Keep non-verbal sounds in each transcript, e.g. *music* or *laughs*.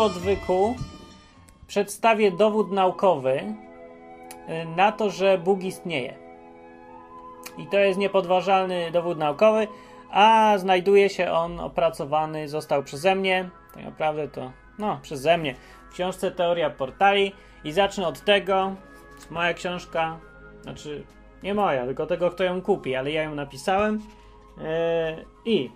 początku odwyku przedstawię dowód naukowy y, na to, że Bóg istnieje. I to jest niepodważalny dowód naukowy, a znajduje się on opracowany, został przeze mnie, tak naprawdę to, no, przeze mnie, w książce Teoria Portali. I zacznę od tego, moja książka, znaczy nie moja, tylko tego, kto ją kupi, ale ja ją napisałem. Yy, I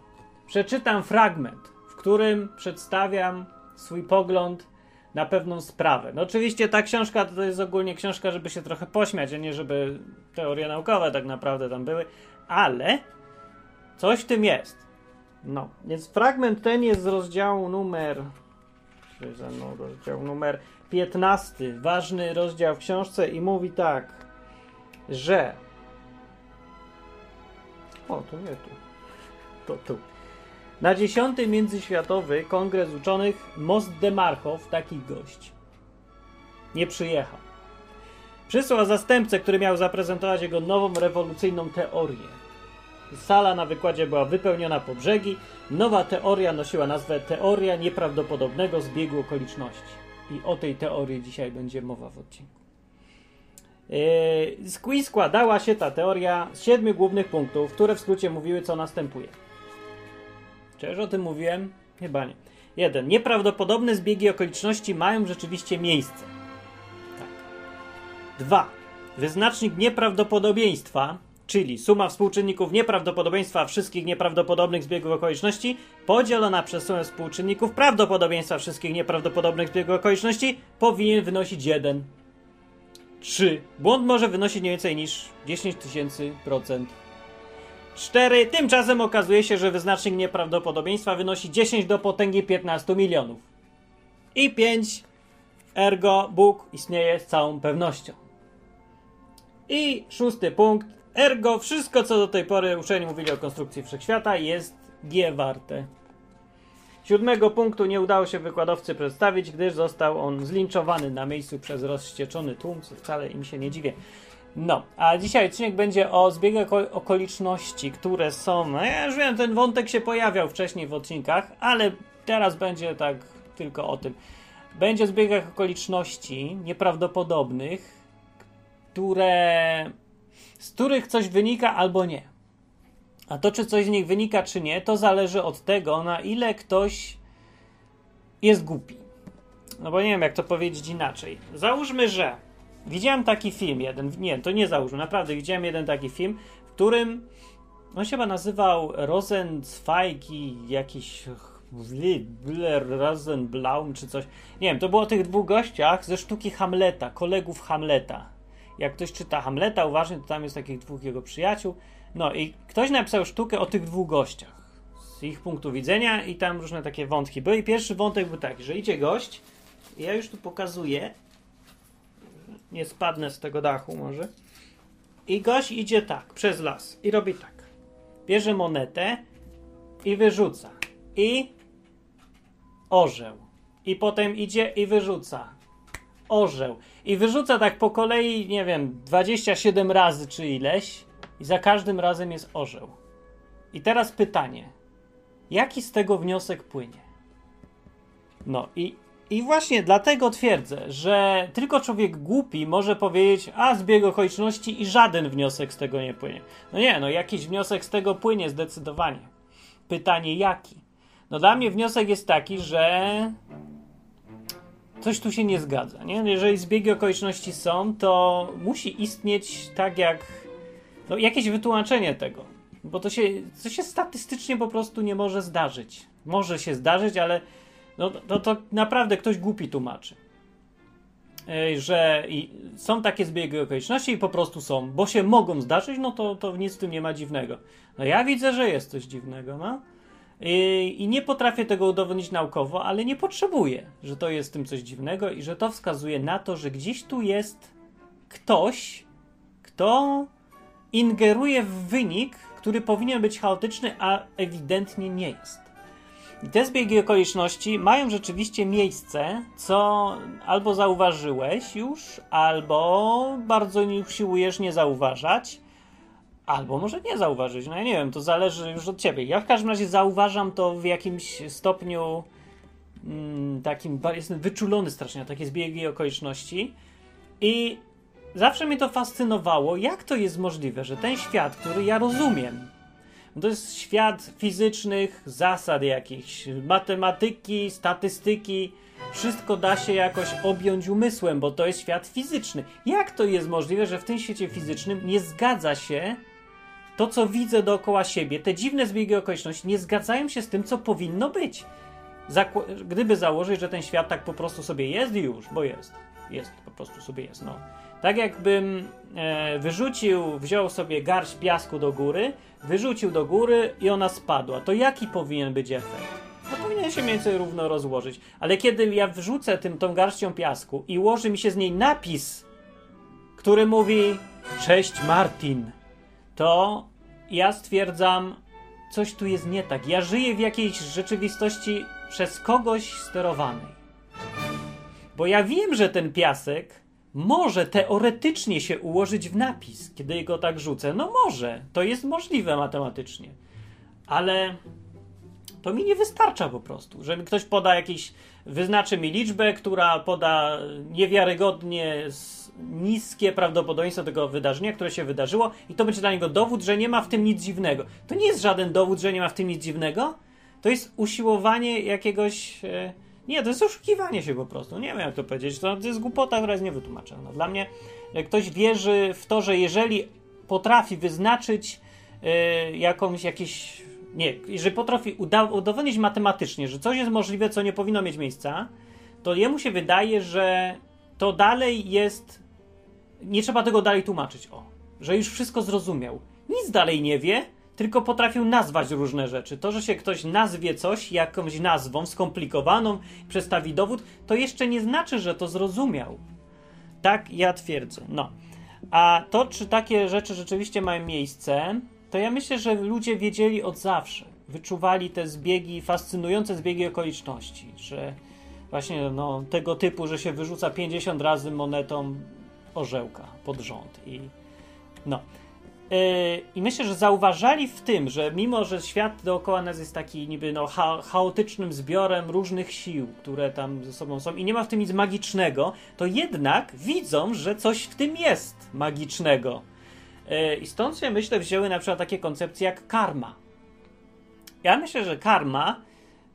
przeczytam fragment, w którym przedstawiam swój pogląd na pewną sprawę. No oczywiście ta książka to jest ogólnie książka, żeby się trochę pośmiać, a nie żeby teorie naukowe tak naprawdę tam były, ale coś w tym jest. No, więc fragment ten jest z rozdziału numer. Ze mną rozdział numer 15. Ważny rozdział w książce i mówi tak, że. O, to nie tu. To tu. Na 10. Międzyświatowy Kongres Uczonych Most Demarchow, taki gość, nie przyjechał. Przysłał zastępcę, który miał zaprezentować jego nową rewolucyjną teorię. Sala na wykładzie była wypełniona po brzegi. Nowa teoria nosiła nazwę Teoria nieprawdopodobnego zbiegu okoliczności. I o tej teorii dzisiaj będzie mowa w odcinku. Yy, składała się ta teoria z siedmiu głównych punktów, które w skrócie mówiły, co następuje. Czy już o tym mówiłem? Chyba nie. Jeden. Nieprawdopodobne zbiegi okoliczności mają rzeczywiście miejsce. Tak. Dwa. Wyznacznik nieprawdopodobieństwa, czyli suma współczynników nieprawdopodobieństwa wszystkich nieprawdopodobnych zbiegów okoliczności, podzielona przez sumę współczynników prawdopodobieństwa wszystkich nieprawdopodobnych zbiegów okoliczności, powinien wynosić 1. 3. Błąd może wynosić nie więcej niż 10 tysięcy procent 4. Tymczasem okazuje się, że wyznacznik nieprawdopodobieństwa wynosi 10 do potęgi 15 milionów. I 5. Ergo Bóg istnieje z całą pewnością. I szósty punkt. Ergo wszystko, co do tej pory uczeni mówili o konstrukcji wszechświata, jest G. Siódmego punktu nie udało się wykładowcy przedstawić, gdyż został on zlinczowany na miejscu przez rozścieczony tłum, co wcale im się nie dziwię. No, a dzisiaj odcinek będzie o zbiegach okoliczności, które są. No ja już wiem, ten wątek się pojawiał wcześniej w odcinkach, ale teraz będzie tak tylko o tym. Będzie o zbiegach okoliczności nieprawdopodobnych, które. z których coś wynika albo nie. A to, czy coś z nich wynika, czy nie, to zależy od tego, na ile ktoś jest głupi. No bo nie wiem, jak to powiedzieć inaczej. Załóżmy, że Widziałem taki film jeden, nie, to nie załóżmy, naprawdę widziałem jeden taki film, w którym on się chyba nazywał Rosenzweig i jakiś Rosenblaum czy coś. Nie wiem, to było o tych dwóch gościach ze sztuki Hamleta, kolegów Hamleta. Jak ktoś czyta Hamleta uważnie, to tam jest takich dwóch jego przyjaciół. No i ktoś napisał sztukę o tych dwóch gościach. Z ich punktu widzenia i tam różne takie wątki były. I pierwszy wątek był taki, że idzie gość, ja już tu pokazuję, nie spadnę z tego dachu może. I gość idzie tak, przez las i robi tak. Bierze monetę i wyrzuca. I orzeł. I potem idzie i wyrzuca. Orzeł. I wyrzuca tak po kolei, nie wiem, 27 razy czy ileś. I za każdym razem jest orzeł. I teraz pytanie. Jaki z tego wniosek płynie? No i i właśnie dlatego twierdzę, że tylko człowiek głupi może powiedzieć, a zbieg okoliczności i żaden wniosek z tego nie płynie. No nie, no jakiś wniosek z tego płynie zdecydowanie. Pytanie jaki? No dla mnie wniosek jest taki, że coś tu się nie zgadza. Nie? Jeżeli zbiegi okoliczności są, to musi istnieć tak jak no, jakieś wytłumaczenie tego. Bo to się, to się statystycznie po prostu nie może zdarzyć. Może się zdarzyć, ale no to, to naprawdę ktoś głupi tłumaczy. Że są takie zbiegi okoliczności i po prostu są, bo się mogą zdarzyć, no to, to nic w tym nie ma dziwnego. No ja widzę, że jest coś dziwnego, no. I, I, nie potrafię tego udowodnić naukowo, ale nie potrzebuję, że to jest w tym coś dziwnego i że to wskazuje na to, że gdzieś tu jest ktoś, kto ingeruje w wynik, który powinien być chaotyczny, a ewidentnie nie jest. I te zbiegi okoliczności mają rzeczywiście miejsce, co albo zauważyłeś już, albo bardzo usiłujesz nie zauważać, albo może nie zauważyć. No ja nie wiem, to zależy już od ciebie. Ja w każdym razie zauważam to w jakimś stopniu mm, takim, jestem wyczulony strasznie na takie zbiegi okoliczności i zawsze mnie to fascynowało, jak to jest możliwe, że ten świat, który ja rozumiem, to jest świat fizycznych zasad jakichś, matematyki, statystyki, wszystko da się jakoś objąć umysłem, bo to jest świat fizyczny. Jak to jest możliwe, że w tym świecie fizycznym nie zgadza się to, co widzę dookoła siebie, te dziwne zbiegi okoliczności nie zgadzają się z tym, co powinno być? Gdyby założyć, że ten świat tak po prostu sobie jest już, bo jest. Jest, po prostu sobie jest, no. Tak jakbym wyrzucił, wziął sobie garść piasku do góry, wyrzucił do góry i ona spadła. To jaki powinien być efekt? No powinien się mniej więcej równo rozłożyć. Ale kiedy ja wrzucę tym, tą garścią piasku i łoży mi się z niej napis, który mówi Cześć Martin, to ja stwierdzam, coś tu jest nie tak. Ja żyję w jakiejś rzeczywistości przez kogoś sterowanej. Bo ja wiem, że ten piasek może teoretycznie się ułożyć w napis, kiedy go tak rzucę. No może, to jest możliwe matematycznie. Ale to mi nie wystarcza po prostu, że ktoś poda jakiś, wyznaczy mi liczbę, która poda niewiarygodnie niskie prawdopodobieństwo tego wydarzenia, które się wydarzyło i to będzie dla niego dowód, że nie ma w tym nic dziwnego. To nie jest żaden dowód, że nie ma w tym nic dziwnego, to jest usiłowanie jakiegoś... E, nie, to jest oszukiwanie się po prostu. Nie wiem, jak to powiedzieć. To jest głupota, która jest niewytłumaczalna. Dla mnie ktoś wierzy w to, że jeżeli potrafi wyznaczyć yy, jakąś, jakieś... Nie, jeżeli potrafi udowodnić matematycznie, że coś jest możliwe, co nie powinno mieć miejsca, to jemu się wydaje, że to dalej jest... Nie trzeba tego dalej tłumaczyć. O, że już wszystko zrozumiał. Nic dalej nie wie, tylko potrafią nazwać różne rzeczy. To, że się ktoś nazwie coś jakąś nazwą skomplikowaną, przedstawi dowód, to jeszcze nie znaczy, że to zrozumiał. Tak ja twierdzę. No. A to, czy takie rzeczy rzeczywiście mają miejsce, to ja myślę, że ludzie wiedzieli od zawsze. Wyczuwali te zbiegi, fascynujące zbiegi okoliczności, że właśnie no, tego typu, że się wyrzuca 50 razy monetą orzełka pod rząd. I no. Yy, I myślę, że zauważali w tym, że mimo, że świat dookoła nas jest taki niby no, cha chaotycznym zbiorem różnych sił, które tam ze sobą są i nie ma w tym nic magicznego, to jednak widzą, że coś w tym jest magicznego. Yy, I stąd się myślę wzięły na przykład takie koncepcje jak karma. Ja myślę, że karma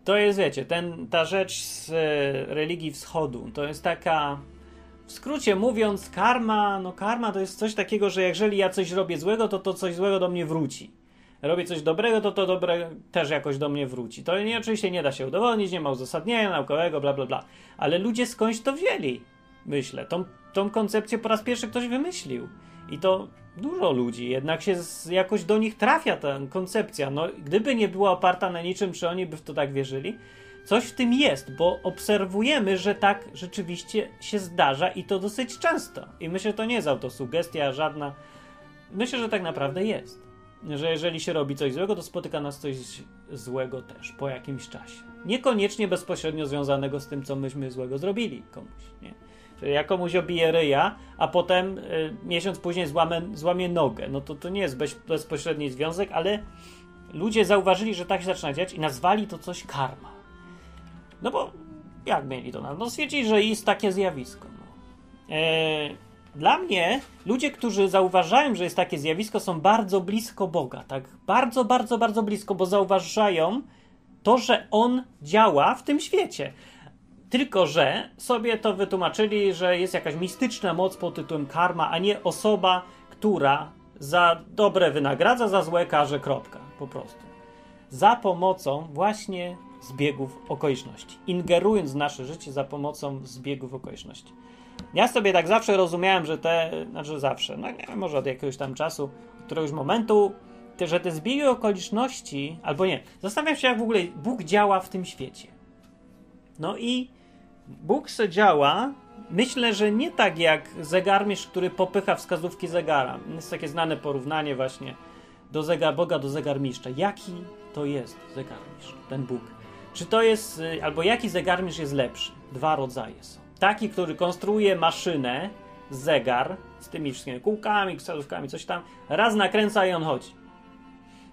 to jest, wiecie, ten, ta rzecz z e, religii wschodu. To jest taka w skrócie mówiąc, karma, no karma to jest coś takiego, że jeżeli ja coś robię złego, to to coś złego do mnie wróci. Robię coś dobrego, to to dobre też jakoś do mnie wróci. To nie, oczywiście nie da się udowodnić, nie ma uzasadnienia naukowego, bla bla bla. Ale ludzie skądś to wzięli, myślę. Tą, tą koncepcję po raz pierwszy ktoś wymyślił. I to dużo ludzi, jednak się z, jakoś do nich trafia ta koncepcja. No, gdyby nie była oparta na niczym, czy oni by w to tak wierzyli, Coś w tym jest, bo obserwujemy, że tak rzeczywiście się zdarza i to dosyć często. I myślę, że to nie jest autosugestia żadna. Myślę, że tak naprawdę jest. Że jeżeli się robi coś złego, to spotyka nas coś złego też po jakimś czasie. Niekoniecznie bezpośrednio związanego z tym, co myśmy złego zrobili komuś. Nie? Czyli ja komuś obiję ryja, a potem y, miesiąc później złamę, złamię nogę. No to to nie jest bez, bezpośredni związek, ale ludzie zauważyli, że tak się zaczyna dziać i nazwali to coś karma. No bo jak mieli to nazwać? No stwierdzili, że jest takie zjawisko. No. Eee, dla mnie ludzie, którzy zauważają, że jest takie zjawisko, są bardzo blisko Boga. Tak, bardzo, bardzo, bardzo blisko, bo zauważają to, że On działa w tym świecie. Tylko, że sobie to wytłumaczyli, że jest jakaś mistyczna moc pod tytułem karma, a nie osoba, która za dobre wynagradza, za złe karze, kropka. Po prostu. Za pomocą właśnie zbiegów okoliczności, ingerując w nasze życie za pomocą zbiegów okoliczności. Ja sobie tak zawsze rozumiałem, że te, znaczy zawsze, no nie wiem, może od jakiegoś tam czasu, od któregoś momentu, te, że te zbiegi okoliczności, albo nie, zastanawiam się, jak w ogóle Bóg działa w tym świecie. No i Bóg se działa, myślę, że nie tak jak zegarmistrz, który popycha wskazówki zegara. Jest takie znane porównanie właśnie do zegar, Boga do zegarmistrza. Jaki to jest zegarmistrz, ten Bóg? Czy to jest, y, albo jaki zegarmistrz jest lepszy? Dwa rodzaje są. Taki, który konstruuje maszynę, zegar z tymi wszystkimi kółkami, wskazówkami, coś tam, raz nakręca i on chodzi.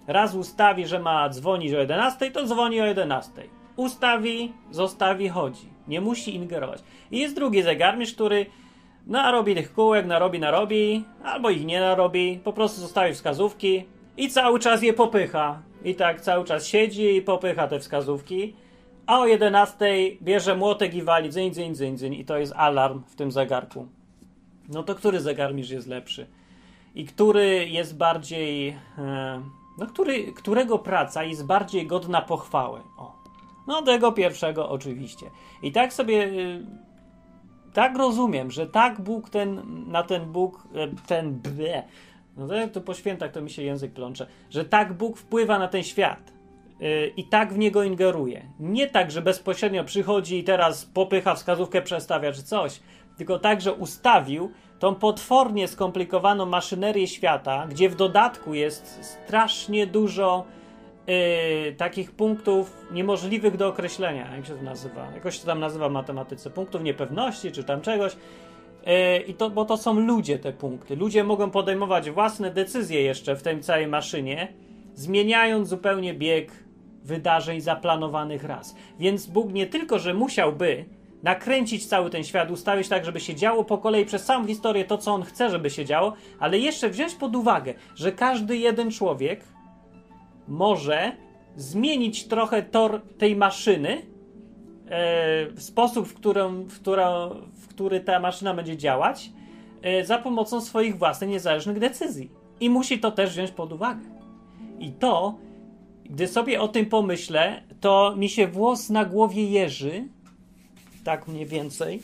Raz ustawi, że ma dzwonić o 11, to dzwoni o 11. ustawi, zostawi, chodzi. Nie musi ingerować. I jest drugi zegarmistrz, który narobi tych kółek, narobi, narobi, albo ich nie narobi, po prostu zostawi wskazówki i cały czas je popycha. I tak cały czas siedzi i popycha te wskazówki. A o 11 bierze młotek i wali dzyń, dzyń, dzyń, dzyń i to jest alarm w tym zegarku. No to który zegarmistrz jest lepszy? I który jest bardziej... E, no który, którego praca jest bardziej godna pochwały? O. No tego pierwszego oczywiście. I tak sobie... Y, tak rozumiem, że tak Bóg ten, na ten Bóg, e, ten ble, no to, to po świętach to mi się język plącze, że tak Bóg wpływa na ten świat yy, i tak w niego ingeruje. Nie tak, że bezpośrednio przychodzi i teraz popycha wskazówkę, przestawia czy coś, tylko tak, że ustawił tą potwornie skomplikowaną maszynerię świata, gdzie w dodatku jest strasznie dużo yy, takich punktów niemożliwych do określenia. Jak się to nazywa? Jakoś to tam nazywa w matematyce. Punktów niepewności czy tam czegoś. I to, bo to są ludzie te punkty. Ludzie mogą podejmować własne decyzje jeszcze w tej całej maszynie, zmieniając zupełnie bieg wydarzeń zaplanowanych raz. Więc Bóg nie tylko, że musiałby nakręcić cały ten świat, ustawić tak, żeby się działo po kolei przez całą historię to, co on chce, żeby się działo, ale jeszcze wziąć pod uwagę, że każdy jeden człowiek może zmienić trochę tor tej maszyny, e, sposób, w, którym, w, którą, który ta maszyna będzie działać, e, za pomocą swoich własnych niezależnych decyzji. I musi to też wziąć pod uwagę. I to, gdy sobie o tym pomyślę, to mi się włos na głowie jeży, tak mniej więcej.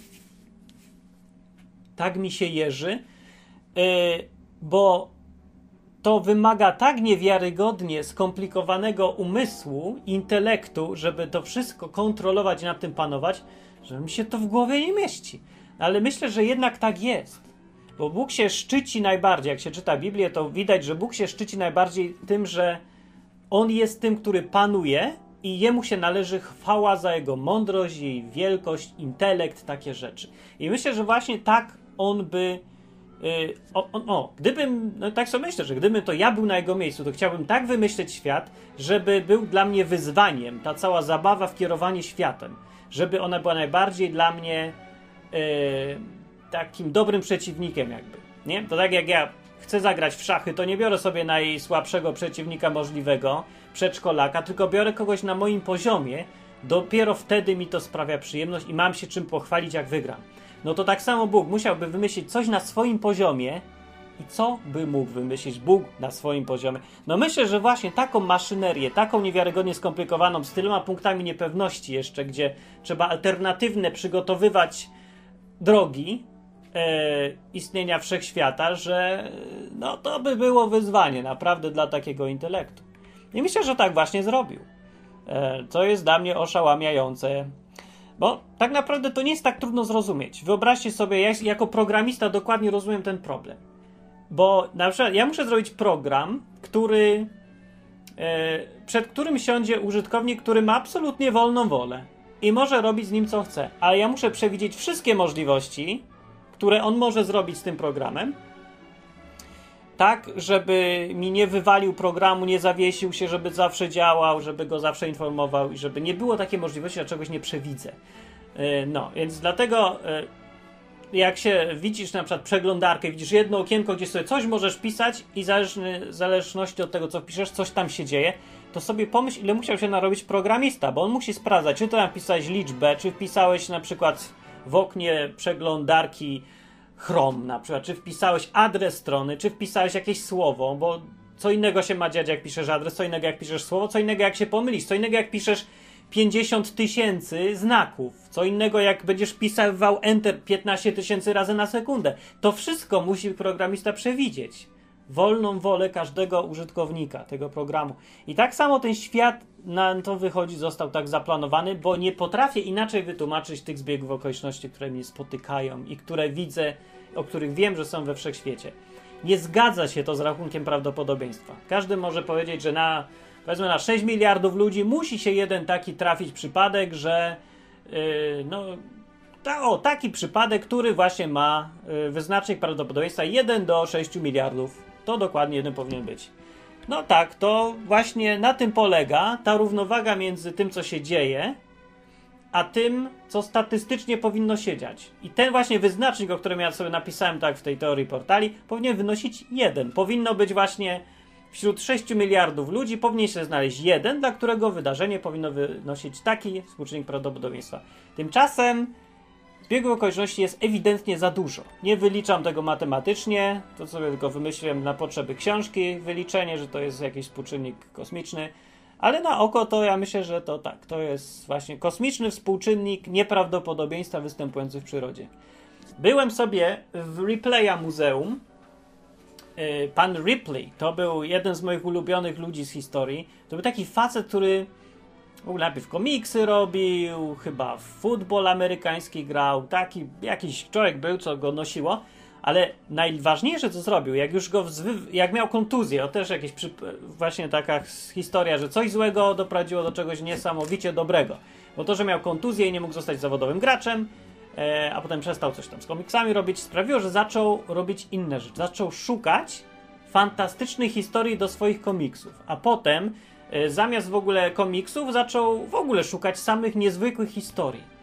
Tak mi się jeży, yy, bo to wymaga tak niewiarygodnie skomplikowanego umysłu, intelektu, żeby to wszystko kontrolować i nad tym panować, że mi się to w głowie nie mieści. Ale myślę, że jednak tak jest. Bo Bóg się szczyci najbardziej, jak się czyta Biblię, to widać, że Bóg się szczyci najbardziej tym, że On jest tym, który panuje i Jemu się należy chwała za Jego mądrość, jej wielkość, intelekt, takie rzeczy. I myślę, że właśnie tak On by Yy, o, o, o, gdybym, no tak sobie myślę, że gdybym to ja był na jego miejscu, to chciałbym tak wymyśleć świat, żeby był dla mnie wyzwaniem, ta cała zabawa w kierowanie światem, żeby ona była najbardziej dla mnie takim dobrym przeciwnikiem jakby, nie? To tak jak ja chcę zagrać w szachy, to nie biorę sobie najsłabszego przeciwnika możliwego, przedszkolaka, tylko biorę kogoś na moim poziomie, dopiero wtedy mi to sprawia przyjemność i mam się czym pochwalić, jak wygram. No to tak samo Bóg musiałby wymyślić coś na swoim poziomie. I co by mógł wymyślić Bóg na swoim poziomie? No myślę, że właśnie taką maszynerię, taką niewiarygodnie skomplikowaną, z tyloma punktami niepewności jeszcze, gdzie trzeba alternatywne przygotowywać drogi e, istnienia wszechświata, że no to by było wyzwanie naprawdę dla takiego intelektu. I myślę, że tak właśnie zrobił. E, co jest dla mnie oszałamiające bo tak naprawdę to nie jest tak trudno zrozumieć. Wyobraźcie sobie, ja jako programista dokładnie rozumiem ten problem. Bo na przykład ja muszę zrobić program, który e, przed którym siądzie użytkownik, który ma absolutnie wolną wolę i może robić z nim co chce, ale ja muszę przewidzieć wszystkie możliwości, które on może zrobić z tym programem, tak, żeby mi nie wywalił programu, nie zawiesił się, żeby zawsze działał, żeby go zawsze informował i żeby nie było takiej możliwości, że czegoś nie przewidzę. E, no, więc dlatego e, jak się widzisz na przykład przeglądarkę, widzisz jedno okienko, gdzie sobie coś możesz pisać i w zależności od tego, co piszesz, coś tam się dzieje, to sobie pomyśl, ile musiał się narobić programista, bo on musi sprawdzać, czy to napisałeś liczbę, czy wpisałeś na przykład w oknie przeglądarki Chrome na przykład, czy wpisałeś adres strony, czy wpisałeś jakieś słowo, bo co innego się ma dziać, jak piszesz adres, co innego jak piszesz słowo, co innego jak się pomylisz, co innego jak piszesz 50 tysięcy znaków, co innego jak będziesz pisywał Enter 15 tysięcy razy na sekundę. To wszystko musi programista przewidzieć. Wolną wolę każdego użytkownika tego programu. I tak samo ten świat na to wychodzi, został tak zaplanowany, bo nie potrafię inaczej wytłumaczyć tych zbiegów okoliczności, które mnie spotykają i które widzę, o których wiem, że są we wszechświecie. Nie zgadza się to z rachunkiem prawdopodobieństwa. Każdy może powiedzieć, że na powiedzmy na 6 miliardów ludzi musi się jeden taki trafić przypadek, że yy, no ta, o, taki przypadek, który właśnie ma yy, wyznacznik prawdopodobieństwa 1 do 6 miliardów. To dokładnie jeden powinien być. No tak, to właśnie na tym polega ta równowaga między tym, co się dzieje, a tym, co statystycznie powinno się dziać. I ten właśnie wyznacznik, o którym ja sobie napisałem tak w tej teorii portali, powinien wynosić jeden. Powinno być właśnie wśród 6 miliardów ludzi, powinien się znaleźć jeden, dla którego wydarzenie powinno wynosić taki współczynnik prawdopodobieństwa. Tymczasem zbiegu okoliczności jest ewidentnie za dużo. Nie wyliczam tego matematycznie, to sobie tylko wymyśliłem na potrzeby książki, wyliczenie, że to jest jakiś współczynnik kosmiczny. Ale na oko to ja myślę, że to tak. To jest właśnie kosmiczny współczynnik nieprawdopodobieństwa występujących w przyrodzie. Byłem sobie w Replaya Muzeum. Y, pan Ripley to był jeden z moich ulubionych ludzi z historii. To był taki facet, który najpierw komiksy robił, chyba w futbol amerykański grał. Taki jakiś człowiek był, co go nosiło. Ale najważniejsze, co zrobił, jak już go, jak miał kontuzję, o też jakieś właśnie taka historia, że coś złego doprowadziło do czegoś niesamowicie dobrego. Bo to, że miał kontuzję i nie mógł zostać zawodowym graczem, e, a potem przestał coś tam z komiksami robić, sprawiło, że zaczął robić inne rzeczy. Zaczął szukać fantastycznych historii do swoich komiksów, a potem zamiast w ogóle komiksów zaczął w ogóle szukać samych niezwykłych historii.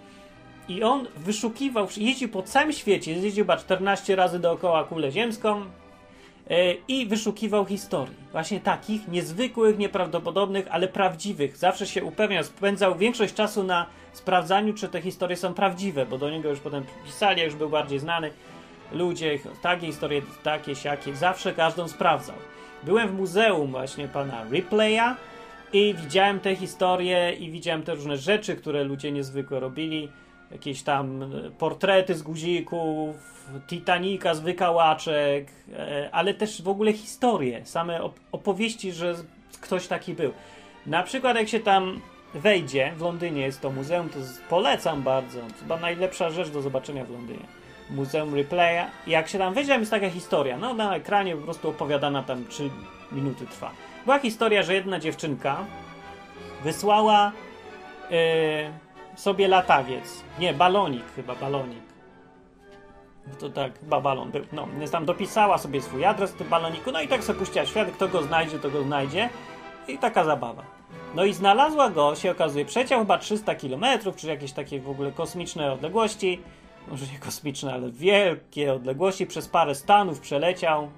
I on wyszukiwał, jeździł po całym świecie, jeździł chyba 14 razy dookoła kulę ziemską yy, i wyszukiwał historii. Właśnie takich niezwykłych, nieprawdopodobnych, ale prawdziwych. Zawsze się upewniał, spędzał większość czasu na sprawdzaniu, czy te historie są prawdziwe, bo do niego już potem pisali, już był bardziej znany. Ludzie, takie historie, takie, siakie, zawsze każdą sprawdzał. Byłem w muzeum właśnie pana Ripley'a i widziałem te historie i widziałem te różne rzeczy, które ludzie niezwykłe robili jakieś tam e, portrety z guzików, Titanica z wykałaczek, e, ale też w ogóle historie, same opowieści, że ktoś taki był. Na przykład jak się tam wejdzie, w Londynie jest to muzeum, to polecam bardzo, chyba najlepsza rzecz do zobaczenia w Londynie. Muzeum Replaya. Jak się tam wejdzie, jest taka historia, no na ekranie po prostu opowiadana tam 3 minuty trwa. Była historia, że jedna dziewczynka wysłała yy, sobie latawiec. Nie, balonik chyba, balonik. To tak, chyba balon był. No, tam dopisała sobie swój adres w tym baloniku, no i tak sobie puściła świat, kto go znajdzie, to go znajdzie. I taka zabawa. No i znalazła go, się okazuje, przeciął chyba 300 km, czy jakieś takie w ogóle kosmiczne odległości. Może nie kosmiczne, ale wielkie odległości. Przez parę stanów przeleciał.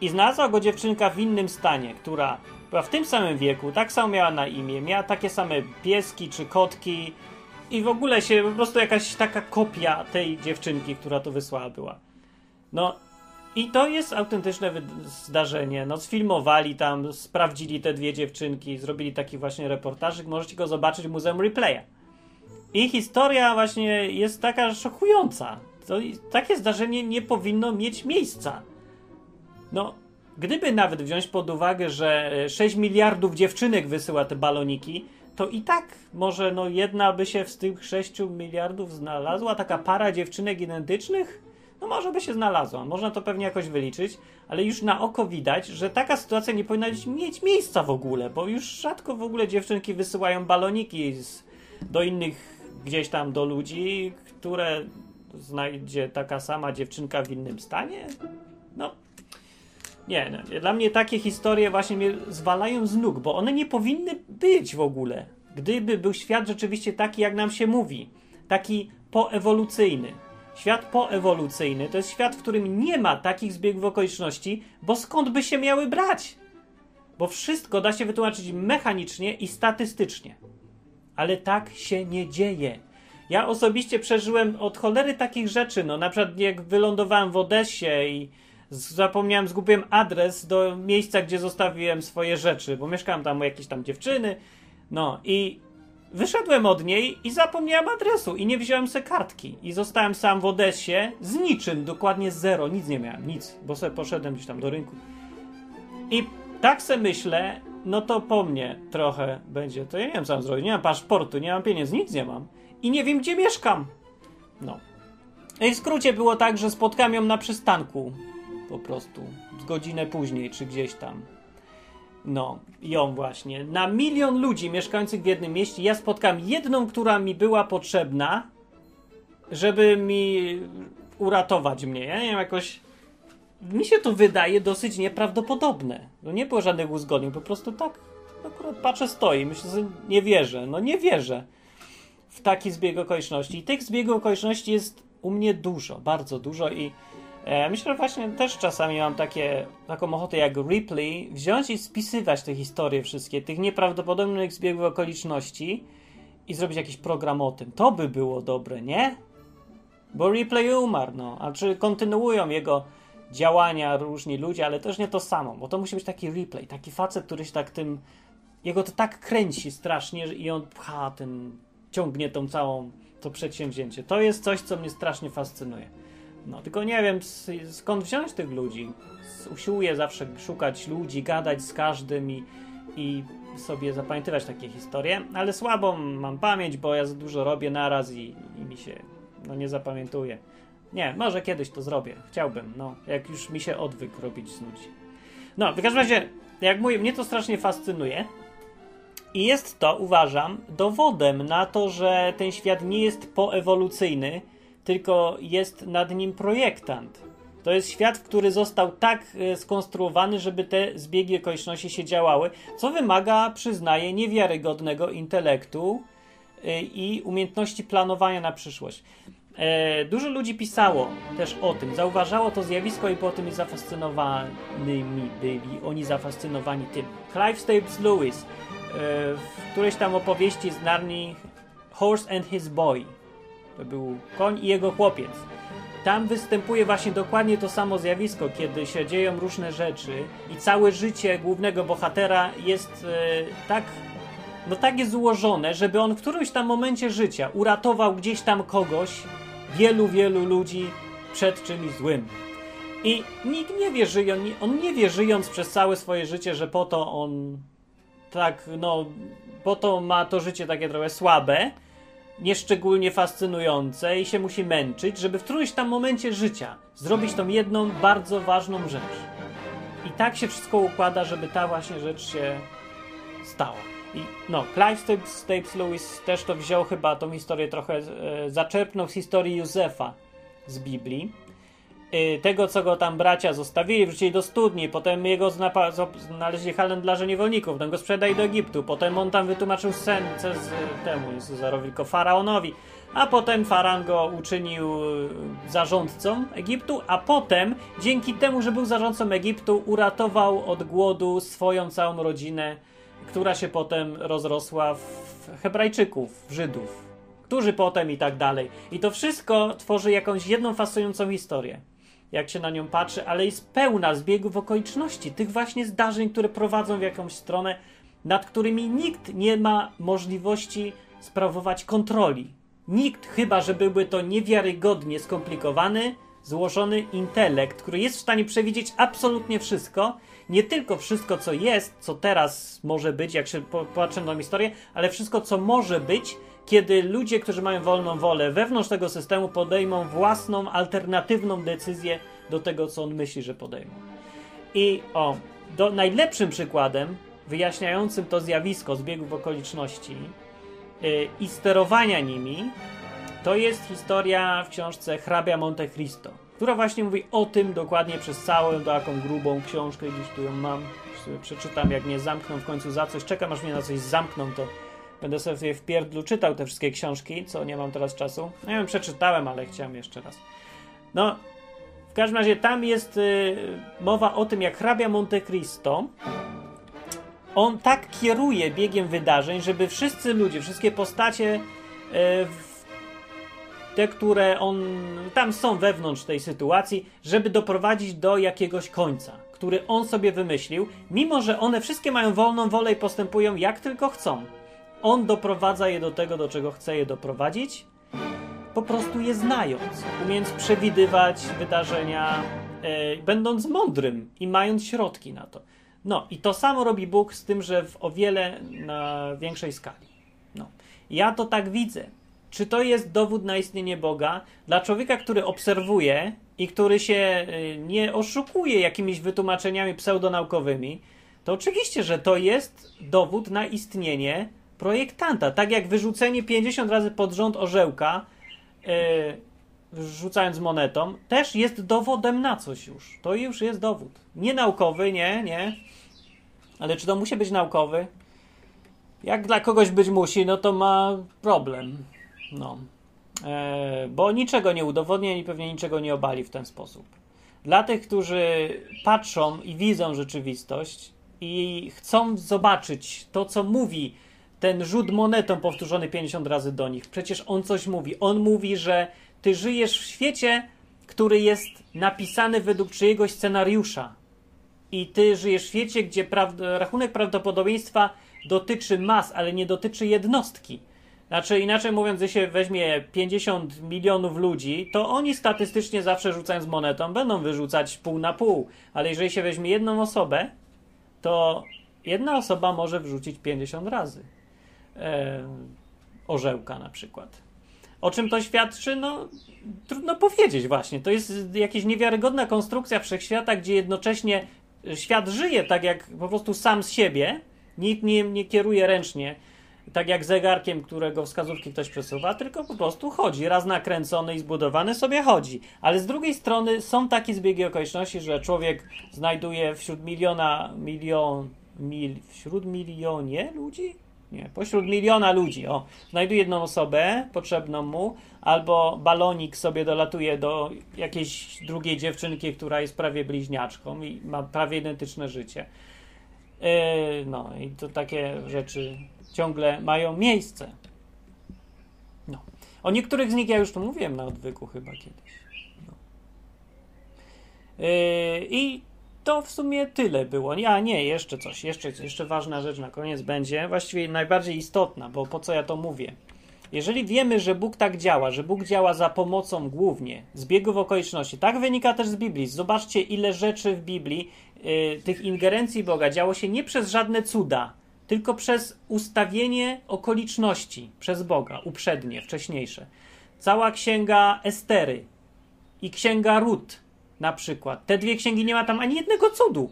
I znalazła go dziewczynka w innym stanie, która była w tym samym wieku, tak samo miała na imię, miała takie same pieski czy kotki, i w ogóle się po prostu jakaś taka kopia tej dziewczynki, która to wysłała była. No i to jest autentyczne zdarzenie. No sfilmowali tam, sprawdzili te dwie dziewczynki, zrobili taki właśnie reportażyk. Możecie go zobaczyć w Muzeum Replaya. I historia właśnie jest taka szokująca. To, takie zdarzenie nie powinno mieć miejsca. No, gdyby nawet wziąć pod uwagę, że 6 miliardów dziewczynek wysyła te baloniki, to i tak może no jedna by się z tych 6 miliardów znalazła, taka para dziewczynek identycznych? No może by się znalazła, można to pewnie jakoś wyliczyć, ale już na oko widać, że taka sytuacja nie powinna mieć miejsca w ogóle, bo już rzadko w ogóle dziewczynki wysyłają baloniki z, do innych gdzieś tam do ludzi, które znajdzie taka sama dziewczynka w innym stanie. No, nie, nie, dla mnie takie historie właśnie mnie zwalają z nóg, bo one nie powinny być w ogóle. Gdyby był świat rzeczywiście taki, jak nam się mówi, taki poewolucyjny. Świat poewolucyjny to jest świat, w którym nie ma takich zbiegów okoliczności, bo skąd by się miały brać? Bo wszystko da się wytłumaczyć mechanicznie i statystycznie. Ale tak się nie dzieje. Ja osobiście przeżyłem od cholery takich rzeczy, no na przykład jak wylądowałem w Odessie i zapomniałem, zgubiłem adres do miejsca, gdzie zostawiłem swoje rzeczy, bo mieszkałem tam u jakiejś tam dziewczyny. No i wyszedłem od niej i zapomniałem adresu i nie wziąłem sobie kartki. I zostałem sam w Odessie z niczym, dokładnie zero, nic nie miałem, nic, bo sobie poszedłem gdzieś tam do rynku. I tak se myślę, no to po mnie trochę będzie. To ja nie wiem, co mam zrobić. Nie mam paszportu, nie mam pieniędzy, nic nie mam. I nie wiem, gdzie mieszkam. No. I w skrócie było tak, że spotkałem ją na przystanku po prostu. Z godzinę później, czy gdzieś tam. No, ją właśnie. Na milion ludzi mieszkających w jednym mieście ja spotkałem jedną, która mi była potrzebna, żeby mi uratować mnie. Ja nie wiem, jakoś. Mi się to wydaje dosyć nieprawdopodobne. No nie było żadnych uzgodnień, po prostu tak akurat patrzę, stoi. Myślę, że nie wierzę. No nie wierzę. w taki zbieg okoliczności. I tych zbiegów okoliczności jest u mnie dużo, bardzo dużo i e, myślę, że właśnie też czasami mam takie, taką ochotę jak Ripley wziąć i spisywać te historie wszystkie, tych nieprawdopodobnych zbiegów okoliczności i zrobić jakiś program o tym. To by było dobre, nie? Bo Ripley umarł, no. A czy kontynuują jego działania różni ludzie, ale też nie to samo, bo to musi być taki replay, taki facet, który się tak tym, jego to tak kręci strasznie i on pcha ten, ciągnie tą całą, to przedsięwzięcie. To jest coś, co mnie strasznie fascynuje. No, tylko nie wiem skąd wziąć tych ludzi. Usiłuję zawsze szukać ludzi, gadać z każdym i, i sobie zapamiętywać takie historie, ale słabo mam pamięć, bo ja za dużo robię naraz i, i mi się no nie zapamiętuję. Nie, może kiedyś to zrobię. Chciałbym, no, jak już mi się odwyk robić znudzi. No, w każdym razie, jak mówię, mnie to strasznie fascynuje. I jest to, uważam, dowodem na to, że ten świat nie jest poewolucyjny, tylko jest nad nim projektant. To jest świat, który został tak e, skonstruowany, żeby te zbiegi okoliczności się działały, co wymaga, przyznaję, niewiarygodnego intelektu e, i umiejętności planowania na przyszłość. E, dużo ludzi pisało też o tym, zauważało to zjawisko i po tym zafascynowanymi byli oni zafascynowani tym. Clive Staples Lewis e, w którejś tam opowieści z Narni Horse and His Boy to był koń i jego chłopiec. Tam występuje właśnie dokładnie to samo zjawisko, kiedy się dzieją różne rzeczy i całe życie głównego bohatera jest e, tak no tak jest złożone, żeby on w którymś tam momencie życia uratował gdzieś tam kogoś, wielu, wielu ludzi przed czymś złym. I nikt nie wie, żyją, on nie wie, żyjąc przez całe swoje życie, że po to on tak, no, po to ma to życie takie trochę słabe, nieszczególnie fascynujące i się musi męczyć, żeby w którymś tam momencie życia zrobić tą jedną bardzo ważną rzecz. I tak się wszystko układa, żeby ta właśnie rzecz się stała. No, Clive Staples Lewis też to wziął chyba tą historię trochę, e, zaczerpnął z historii Józefa z Biblii. E, tego, co go tam bracia zostawili, wrzucili do studni, potem jego znaleźli handlarze niewolników, potem go sprzedali do Egiptu, potem on tam wytłumaczył sen z temu Jezusarowi, tylko faraonowi, a potem faraon go uczynił e, zarządcą Egiptu, a potem dzięki temu, że był zarządcą Egiptu, uratował od głodu swoją całą rodzinę która się potem rozrosła w Hebrajczyków, w Żydów, którzy potem i tak dalej. I to wszystko tworzy jakąś jedną fascynującą historię, jak się na nią patrzy, ale jest pełna zbiegów okoliczności, tych właśnie zdarzeń, które prowadzą w jakąś stronę, nad którymi nikt nie ma możliwości sprawować kontroli. Nikt, chyba że byłby to niewiarygodnie skomplikowany, złożony intelekt, który jest w stanie przewidzieć absolutnie wszystko nie tylko wszystko, co jest, co teraz może być, jak się popatrzę na historię, ale wszystko, co może być, kiedy ludzie, którzy mają wolną wolę wewnątrz tego systemu, podejmą własną, alternatywną decyzję do tego, co on myśli, że podejmą. I o, do, najlepszym przykładem wyjaśniającym to zjawisko zbiegów okoliczności yy, i sterowania nimi, to jest historia w książce Hrabia Monte Cristo która właśnie mówi o tym dokładnie przez całą taką grubą książkę, gdzieś tu ją mam, przeczytam, jak mnie zamkną w końcu za coś, czekam aż mnie na coś zamkną, to będę sobie w pierdlu czytał te wszystkie książki, co nie mam teraz czasu. No ja ją przeczytałem, ale chciałem jeszcze raz. No, w każdym razie tam jest y, mowa o tym, jak hrabia Monte Cristo on tak kieruje biegiem wydarzeń, żeby wszyscy ludzie, wszystkie postacie y, te, które on tam są wewnątrz tej sytuacji, żeby doprowadzić do jakiegoś końca, który on sobie wymyślił, mimo że one wszystkie mają wolną wolę i postępują jak tylko chcą. On doprowadza je do tego, do czego chce je doprowadzić, po prostu je znając, umiejąc przewidywać wydarzenia, e, będąc mądrym i mając środki na to. No i to samo robi Bóg z tym, że w o wiele na większej skali. No. Ja to tak widzę. Czy to jest dowód na istnienie Boga? Dla człowieka, który obserwuje i który się y, nie oszukuje jakimiś wytłumaczeniami pseudonaukowymi, to oczywiście, że to jest dowód na istnienie projektanta. Tak jak wyrzucenie 50 razy pod rząd orzełka, yy, rzucając monetą, też jest dowodem na coś już. To już jest dowód. Nie naukowy, nie, nie. Ale czy to musi być naukowy? Jak dla kogoś być musi, no to ma problem. No. E, bo niczego nie udowodni i pewnie niczego nie obali w ten sposób. Dla tych, którzy patrzą i widzą rzeczywistość i chcą zobaczyć to, co mówi ten rzut monetą powtórzony 50 razy do nich. Przecież on coś mówi. On mówi, że ty żyjesz w świecie, który jest napisany według czyjegoś scenariusza. I ty żyjesz w świecie, gdzie rachunek prawdopodobieństwa dotyczy mas, ale nie dotyczy jednostki. Znaczy, inaczej mówiąc, gdy się weźmie 50 milionów ludzi, to oni statystycznie zawsze rzucając monetą będą wyrzucać pół na pół. Ale jeżeli się weźmie jedną osobę, to jedna osoba może wrzucić 50 razy. E, orzełka na przykład. O czym to świadczy? No, trudno powiedzieć właśnie. To jest jakaś niewiarygodna konstrukcja wszechświata, gdzie jednocześnie świat żyje tak jak po prostu sam z siebie, nikt nie, nie kieruje ręcznie, tak jak zegarkiem, którego wskazówki ktoś przesuwa, tylko po prostu chodzi. Raz nakręcony i zbudowany sobie chodzi. Ale z drugiej strony są takie zbiegi okoliczności, że człowiek znajduje wśród miliona, milion, mil, wśród milionie ludzi? Nie, pośród miliona ludzi, o, znajduje jedną osobę potrzebną mu, albo balonik sobie dolatuje do jakiejś drugiej dziewczynki, która jest prawie bliźniaczką i ma prawie identyczne życie. Yy, no i to takie rzeczy ciągle mają miejsce. No. O niektórych z nich ja już tu mówiłem na odwyku chyba kiedyś. No. Yy, I to w sumie tyle było. A nie, jeszcze coś, jeszcze, jeszcze ważna rzecz na koniec będzie, właściwie najbardziej istotna, bo po co ja to mówię? Jeżeli wiemy, że Bóg tak działa, że Bóg działa za pomocą głównie zbiegów okoliczności, tak wynika też z Biblii. Zobaczcie, ile rzeczy w Biblii, yy, tych ingerencji Boga działo się nie przez żadne cuda, tylko przez ustawienie okoliczności przez Boga, uprzednie, wcześniejsze. Cała księga Estery i księga Rut na przykład. Te dwie księgi nie ma tam ani jednego cudu.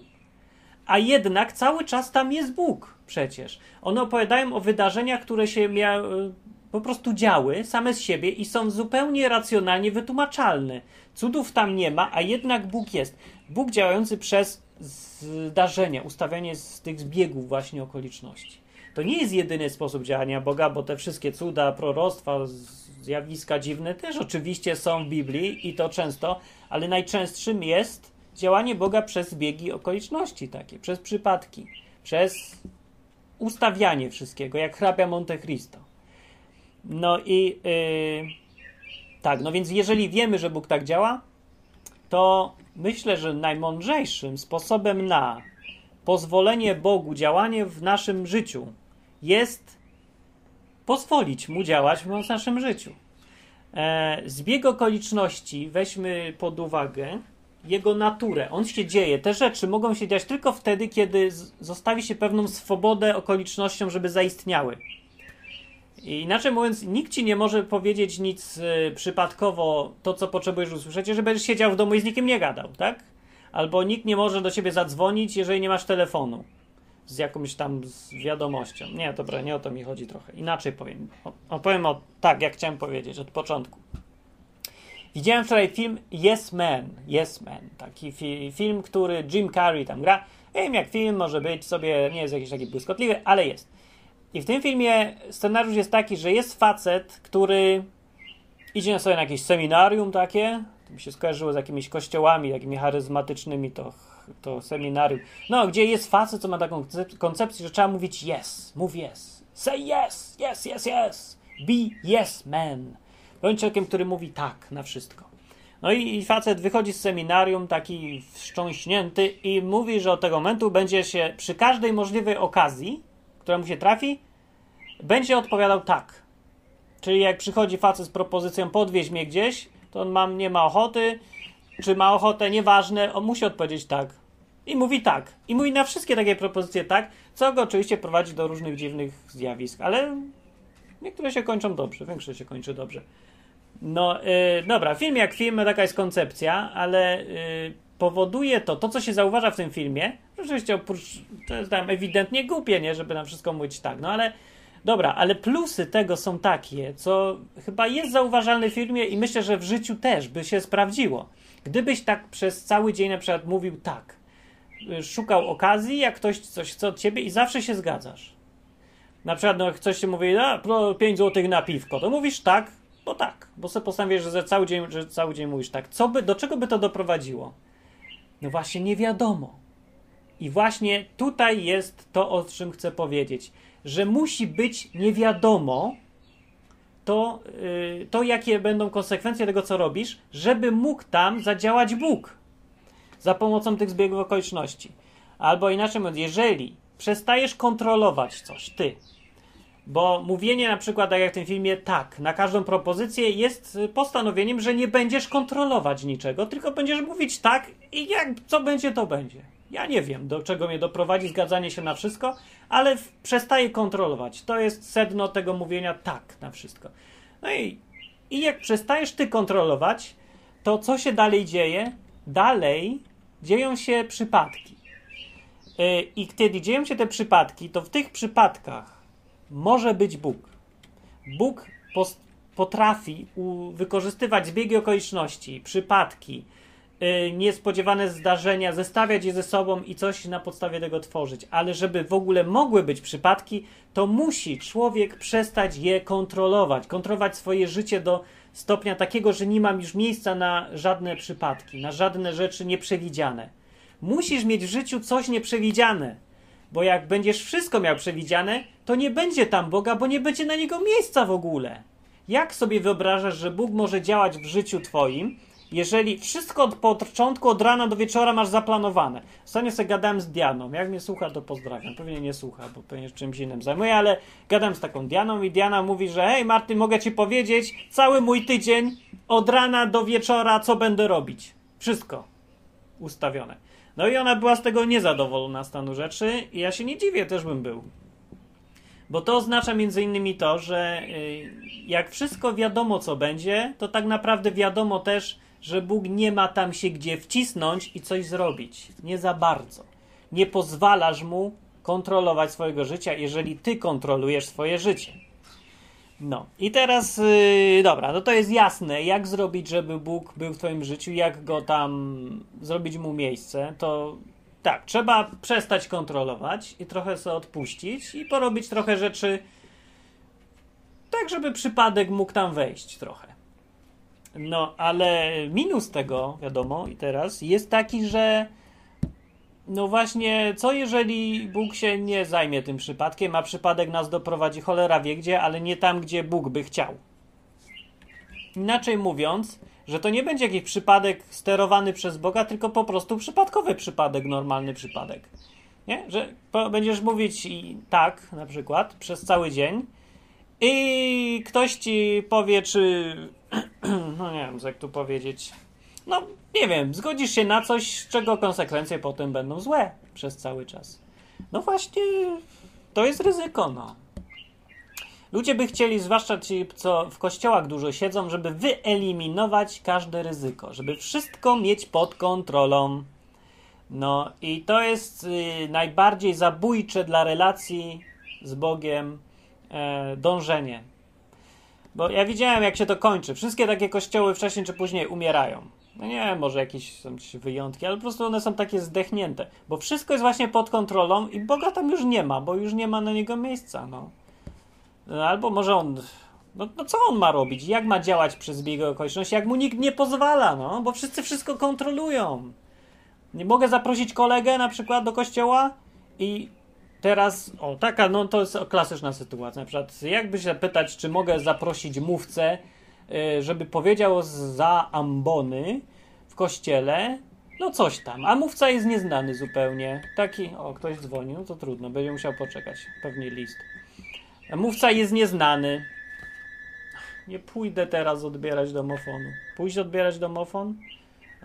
A jednak cały czas tam jest Bóg przecież. One opowiadają o wydarzeniach, które się mia- po prostu działy same z siebie i są zupełnie racjonalnie wytłumaczalne. Cudów tam nie ma, a jednak Bóg jest. Bóg działający przez zdarzenia, ustawianie z tych zbiegów właśnie okoliczności. To nie jest jedyny sposób działania Boga, bo te wszystkie cuda, proroctwa, zjawiska dziwne też oczywiście są w Biblii i to często, ale najczęstszym jest działanie Boga przez zbiegi okoliczności takie, przez przypadki, przez ustawianie wszystkiego, jak hrabia Monte Cristo. No i yy, tak, no więc jeżeli wiemy, że Bóg tak działa, to myślę, że najmądrzejszym sposobem na pozwolenie Bogu działanie w naszym życiu jest pozwolić mu działać w naszym życiu. E, zbieg okoliczności weźmy pod uwagę jego naturę. On się dzieje. Te rzeczy mogą się dziać tylko wtedy, kiedy zostawi się pewną swobodę okolicznościom, żeby zaistniały. I inaczej mówiąc, nikt ci nie może powiedzieć nic y, przypadkowo, to co potrzebujesz usłyszeć, że będziesz siedział w domu i z nikim nie gadał, tak? Albo nikt nie może do ciebie zadzwonić, jeżeli nie masz telefonu z jakąś tam z wiadomością. Nie, dobra, nie o to mi chodzi trochę. Inaczej powiem. Opowiem o tak, jak chciałem powiedzieć od początku. Widziałem wczoraj film Yes Man. Yes Man. Taki fi film, który Jim Carrey tam gra. Nie wiem, jak film może być sobie, nie jest jakiś taki błyskotliwy, ale jest. I w tym filmie scenariusz jest taki, że jest facet, który idzie sobie na jakieś seminarium takie, to mi się skojarzyło z jakimiś kościołami, takimi charyzmatycznymi, to, to seminarium. No, gdzie jest facet, co ma taką koncepcję, że trzeba mówić yes, mów yes, say yes, yes, yes, yes, be yes man. Bądź człowiekiem, który mówi tak na wszystko. No i facet wychodzi z seminarium taki wstrząśnięty i mówi, że od tego momentu będzie się przy każdej możliwej okazji która mu się trafi, będzie odpowiadał tak. Czyli jak przychodzi facet z propozycją podwieź mnie gdzieś, to on ma, nie ma ochoty, czy ma ochotę, nieważne, on musi odpowiedzieć tak. I mówi tak. I mówi na wszystkie takie propozycje tak, co go oczywiście prowadzi do różnych dziwnych zjawisk, ale niektóre się kończą dobrze, większość się kończy dobrze. No, yy, dobra, film jak film, taka jest koncepcja, ale yy, powoduje to, to co się zauważa w tym filmie, oczywiście oprócz, to jest tam ewidentnie głupie, nie, żeby nam wszystko mówić tak, no ale dobra, ale plusy tego są takie, co chyba jest zauważalne w filmie i myślę, że w życiu też by się sprawdziło. Gdybyś tak przez cały dzień na przykład mówił tak, szukał okazji, jak ktoś coś chce od ciebie i zawsze się zgadzasz. Na przykład, no, ktoś ci mówi, a, 5 zł na piwko, to mówisz tak, bo tak, bo sobie postanowisz, że cały dzień, że cały dzień mówisz tak. Co by, do czego by to doprowadziło? No właśnie nie wiadomo. I właśnie tutaj jest to, o czym chcę powiedzieć, że musi być nie wiadomo to, yy, to, jakie będą konsekwencje tego, co robisz, żeby mógł tam zadziałać Bóg za pomocą tych zbiegów okoliczności. Albo inaczej mówiąc, jeżeli przestajesz kontrolować coś, ty, bo mówienie na przykład, tak jak w tym filmie, tak, na każdą propozycję jest postanowieniem, że nie będziesz kontrolować niczego, tylko będziesz mówić tak i jak co będzie, to będzie. Ja nie wiem, do czego mnie doprowadzi zgadzanie się na wszystko, ale przestaję kontrolować. To jest sedno tego mówienia tak na wszystko. No i, i jak przestajesz ty kontrolować, to co się dalej dzieje? Dalej dzieją się przypadki. Yy, I kiedy dzieją się te przypadki, to w tych przypadkach może być Bóg. Bóg potrafi wykorzystywać zbiegi okoliczności, przypadki, yy, niespodziewane zdarzenia, zestawiać je ze sobą i coś na podstawie tego tworzyć. Ale żeby w ogóle mogły być przypadki, to musi człowiek przestać je kontrolować, kontrolować swoje życie do stopnia takiego, że nie mam już miejsca na żadne przypadki, na żadne rzeczy nieprzewidziane. Musisz mieć w życiu coś nieprzewidziane, bo jak będziesz wszystko miał przewidziane, to nie będzie tam Boga, bo nie będzie na niego miejsca w ogóle. Jak sobie wyobrażasz, że Bóg może działać w życiu Twoim, jeżeli wszystko od początku, od rana do wieczora masz zaplanowane. Ostatnio sobie gadałem z Dianą. Jak mnie słucha, to pozdrawiam. Pewnie nie słucha, bo pewnie czymś innym zajmuje, ale gadałem z taką Dianą i Diana mówi, że hej Marty, mogę ci powiedzieć cały mój tydzień od rana do wieczora, co będę robić. Wszystko ustawione. No i ona była z tego niezadowolona stanu rzeczy i ja się nie dziwię, też bym był. Bo to oznacza między innymi to, że y, jak wszystko wiadomo, co będzie, to tak naprawdę wiadomo też, że Bóg nie ma tam się gdzie wcisnąć i coś zrobić. Nie za bardzo. Nie pozwalasz mu kontrolować swojego życia, jeżeli ty kontrolujesz swoje życie. No i teraz, yy, dobra, no to jest jasne, jak zrobić, żeby Bóg był w Twoim życiu, jak go tam zrobić mu miejsce. To tak, trzeba przestać kontrolować i trochę sobie odpuścić i porobić trochę rzeczy tak, żeby przypadek mógł tam wejść trochę. No, ale minus tego, wiadomo, i teraz jest taki, że no właśnie, co jeżeli Bóg się nie zajmie tym przypadkiem, a przypadek nas doprowadzi cholera wie gdzie, ale nie tam, gdzie Bóg by chciał. Inaczej mówiąc, że to nie będzie jakiś przypadek sterowany przez Boga, tylko po prostu przypadkowy przypadek, normalny przypadek. Nie? Że będziesz mówić i tak, na przykład, przez cały dzień i ktoś ci powie, czy *clears throat* no nie wiem, jak tu powiedzieć. No, nie wiem, zgodzisz się na coś, czego konsekwencje potem będą złe przez cały czas. No właśnie, to jest ryzyko, no. Ludzie by chcieli, zwłaszcza ci, co w kościołach dużo siedzą, żeby wyeliminować każde ryzyko, żeby wszystko mieć pod kontrolą. No i to jest y, najbardziej zabójcze dla relacji z Bogiem e, dążenie. Bo ja widziałem, jak się to kończy. Wszystkie takie kościoły wcześniej czy później umierają. No nie, może jakieś są wyjątki, ale po prostu one są takie zdechnięte. Bo wszystko jest właśnie pod kontrolą i Boga tam już nie ma, bo już nie ma na niego miejsca, no. Albo może on... No, no co on ma robić? Jak ma działać przez bieg okoliczności, jak mu nikt nie pozwala, no? Bo wszyscy wszystko kontrolują. Nie mogę zaprosić kolegę na przykład do kościoła i Teraz, o taka, no to jest klasyczna sytuacja. Na przykład, jakby się pytać, czy mogę zaprosić mówcę, żeby powiedział za ambony w kościele, no coś tam. A mówca jest nieznany zupełnie. Taki, o, ktoś dzwoni, no to trudno, będzie musiał poczekać. Pewnie list. Mówca jest nieznany. Nie pójdę teraz odbierać domofonu. Pójść odbierać domofon?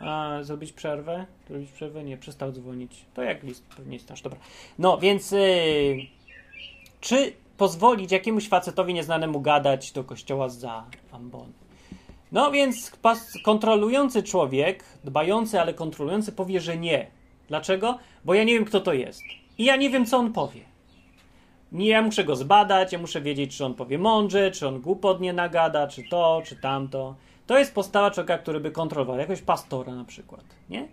A, zrobić przerwę? Zrobić przerwę? Nie, przestał dzwonić. To jak list pewnie stasz. Dobra. No, więc yy, czy pozwolić jakiemuś facetowi nieznanemu gadać do kościoła za ambon? No więc kontrolujący człowiek, dbający, ale kontrolujący powie, że nie. Dlaczego? Bo ja nie wiem, kto to jest. I ja nie wiem, co on powie. Nie, ja muszę go zbadać, ja muszę wiedzieć, czy on powie mądrze, czy on głupotnie nagada, czy to, czy tamto. To jest postawa człowieka, który by kontrolował, jakiegoś pastora na przykład, nie?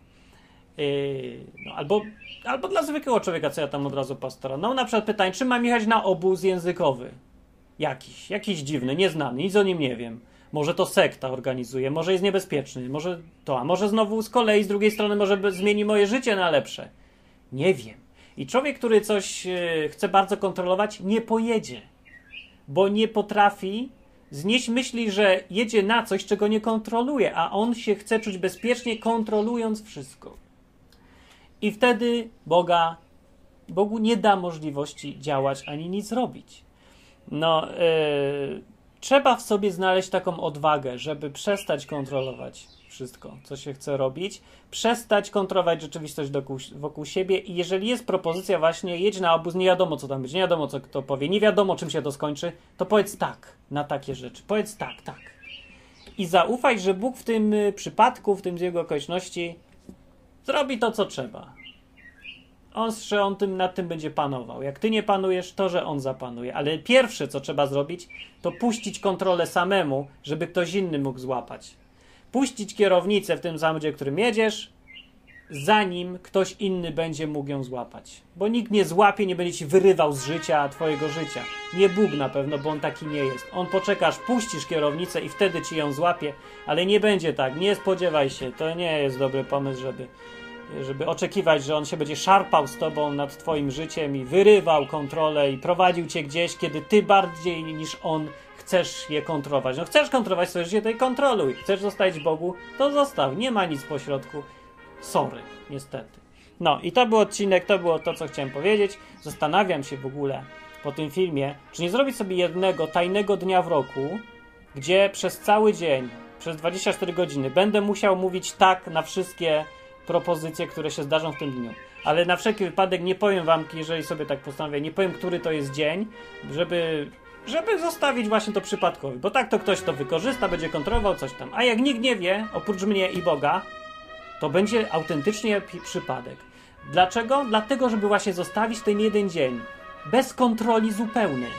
Yy, no, albo, albo dla zwykłego człowieka, co ja tam od razu pastora. No na przykład pytanie, czy mam jechać na obóz językowy? Jakiś, jakiś dziwny, nieznany, nic o nim nie wiem. Może to sekta organizuje, może jest niebezpieczny, może to, a może znowu z kolei z drugiej strony może zmieni moje życie na lepsze. Nie wiem. I człowiek, który coś e, chce bardzo kontrolować, nie pojedzie, bo nie potrafi znieść myśli, że jedzie na coś, czego nie kontroluje, a on się chce czuć bezpiecznie, kontrolując wszystko. I wtedy Boga, Bogu nie da możliwości działać ani nic robić. No, yy, trzeba w sobie znaleźć taką odwagę, żeby przestać kontrolować wszystko, co się chce robić, przestać kontrolować rzeczywistość wokół, wokół siebie i jeżeli jest propozycja właśnie jedź na obóz, nie wiadomo co tam być, nie wiadomo co kto powie, nie wiadomo czym się to skończy, to powiedz tak na takie rzeczy, powiedz tak, tak. I zaufaj, że Bóg w tym y, przypadku, w tym z jego okoliczności zrobi to, co trzeba. On, on tym, nad tym będzie panował. Jak ty nie panujesz, to, że on zapanuje. Ale pierwsze, co trzeba zrobić, to puścić kontrolę samemu, żeby ktoś inny mógł złapać. Puścić kierownicę w tym samochodzie, którym jedziesz, zanim ktoś inny będzie mógł ją złapać. Bo nikt nie złapie, nie będzie ci wyrywał z życia, twojego życia. Nie Bóg na pewno, bo on taki nie jest. On poczekasz, puścisz kierownicę i wtedy ci ją złapie, ale nie będzie tak. Nie spodziewaj się. To nie jest dobry pomysł, żeby żeby oczekiwać, że on się będzie szarpał z tobą nad twoim życiem i wyrywał kontrolę i prowadził cię gdzieś, kiedy ty bardziej niż on chcesz je kontrolować. No chcesz kontrolować swoje życie, to i kontroluj. Chcesz zostać Bogu, to zostaw. Nie ma nic pośrodku. Sorry, niestety. No i to był odcinek, to było to, co chciałem powiedzieć. Zastanawiam się w ogóle po tym filmie, czy nie zrobić sobie jednego tajnego dnia w roku, gdzie przez cały dzień, przez 24 godziny będę musiał mówić tak na wszystkie propozycje, które się zdarzą w tym dniu. Ale na wszelki wypadek nie powiem wam, jeżeli sobie tak postanowię, nie powiem, który to jest dzień, żeby, żeby zostawić właśnie to przypadkowy. Bo tak to ktoś to wykorzysta, będzie kontrolował coś tam. A jak nikt nie wie, oprócz mnie i Boga, to będzie autentycznie przypadek. Dlaczego? Dlatego, żeby właśnie zostawić ten jeden dzień bez kontroli zupełnej.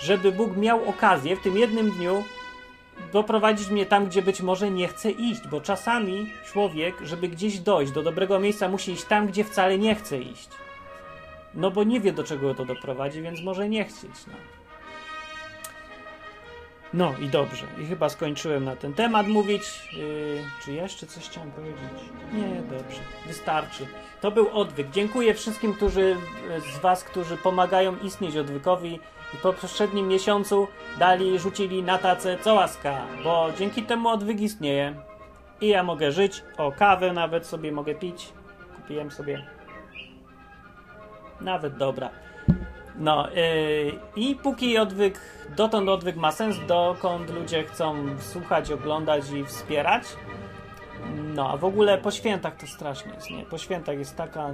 Żeby Bóg miał okazję w tym jednym dniu doprowadzić mnie tam, gdzie być może nie chce iść, bo czasami człowiek, żeby gdzieś dojść do dobrego miejsca, musi iść tam, gdzie wcale nie chce iść. No bo nie wie, do czego to doprowadzi, więc może nie chcieć. No. No i dobrze. I chyba skończyłem na ten temat mówić. Yy, czy jeszcze coś chciałem powiedzieć? Nie, dobrze. Wystarczy. To był odwyk. Dziękuję wszystkim, którzy z Was, którzy pomagają istnieć odwykowi i po poprzednim miesiącu dali, rzucili na tacę co łaska, bo dzięki temu odwyk istnieje. I ja mogę żyć. O, kawę nawet sobie mogę pić. Kupiłem sobie. Nawet dobra. No yy, i póki odwyk, dotąd odwyk ma sens, dokąd ludzie chcą słuchać, oglądać i wspierać. No a w ogóle po świętach to strasznie jest, nie? Po świętach jest taka,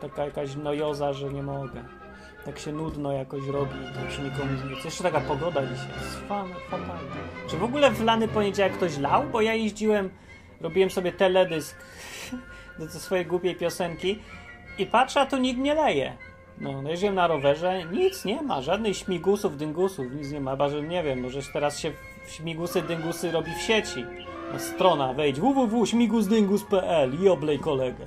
taka jakaś nojoza, że nie mogę. Tak się nudno jakoś robi, tak się nikomu chce. Jeszcze taka pogoda dzisiaj jest fatalna. Czy w ogóle w lany poniedziałek ktoś lał? Bo ja jeździłem, robiłem sobie teledysk *laughs* do swojej głupiej piosenki i patrzę, a tu nikt nie leje. No, no jeździłem na rowerze, nic nie ma, żadnych śmigusów, dyngusów, nic nie ma, chyba że nie wiem, może teraz się śmigusy, dyngusy robi w sieci. No, strona, wejdź www.śmigusdyngus.pl i oblej kolegę.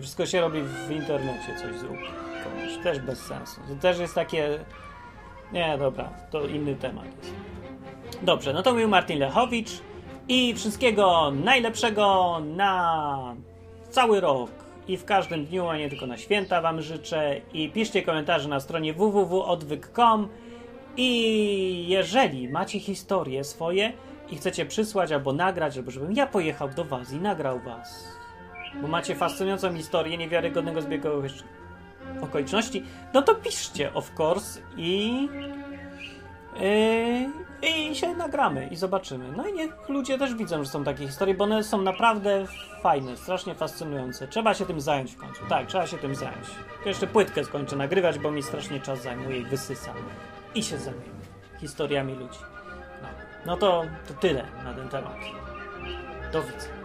Wszystko się robi w internecie, coś zrób. Komuś, też bez sensu. To też jest takie... Nie, dobra, to inny temat jest. Dobrze, no to mówił Martin Lechowicz i wszystkiego najlepszego na cały rok i w każdym dniu, a nie tylko na święta wam życzę. I piszcie komentarze na stronie www.odwyk.com i jeżeli macie historie swoje i chcecie przysłać albo nagrać, albo żebym ja pojechał do was i nagrał was, bo macie fascynującą historię niewiarygodnego zbiegu okoliczności, no to piszcie, of course, i I się nagramy i zobaczymy. No i niech ludzie też widzą, że są takie historie, bo one są naprawdę fajne, strasznie fascynujące. Trzeba się tym zająć w końcu. Tak, trzeba się tym zająć. Jeszcze płytkę skończę nagrywać, bo mi strasznie czas zajmuje i wysysa. I się zajmę historiami ludzi. No, no to, to tyle na ten temat. Do widzenia.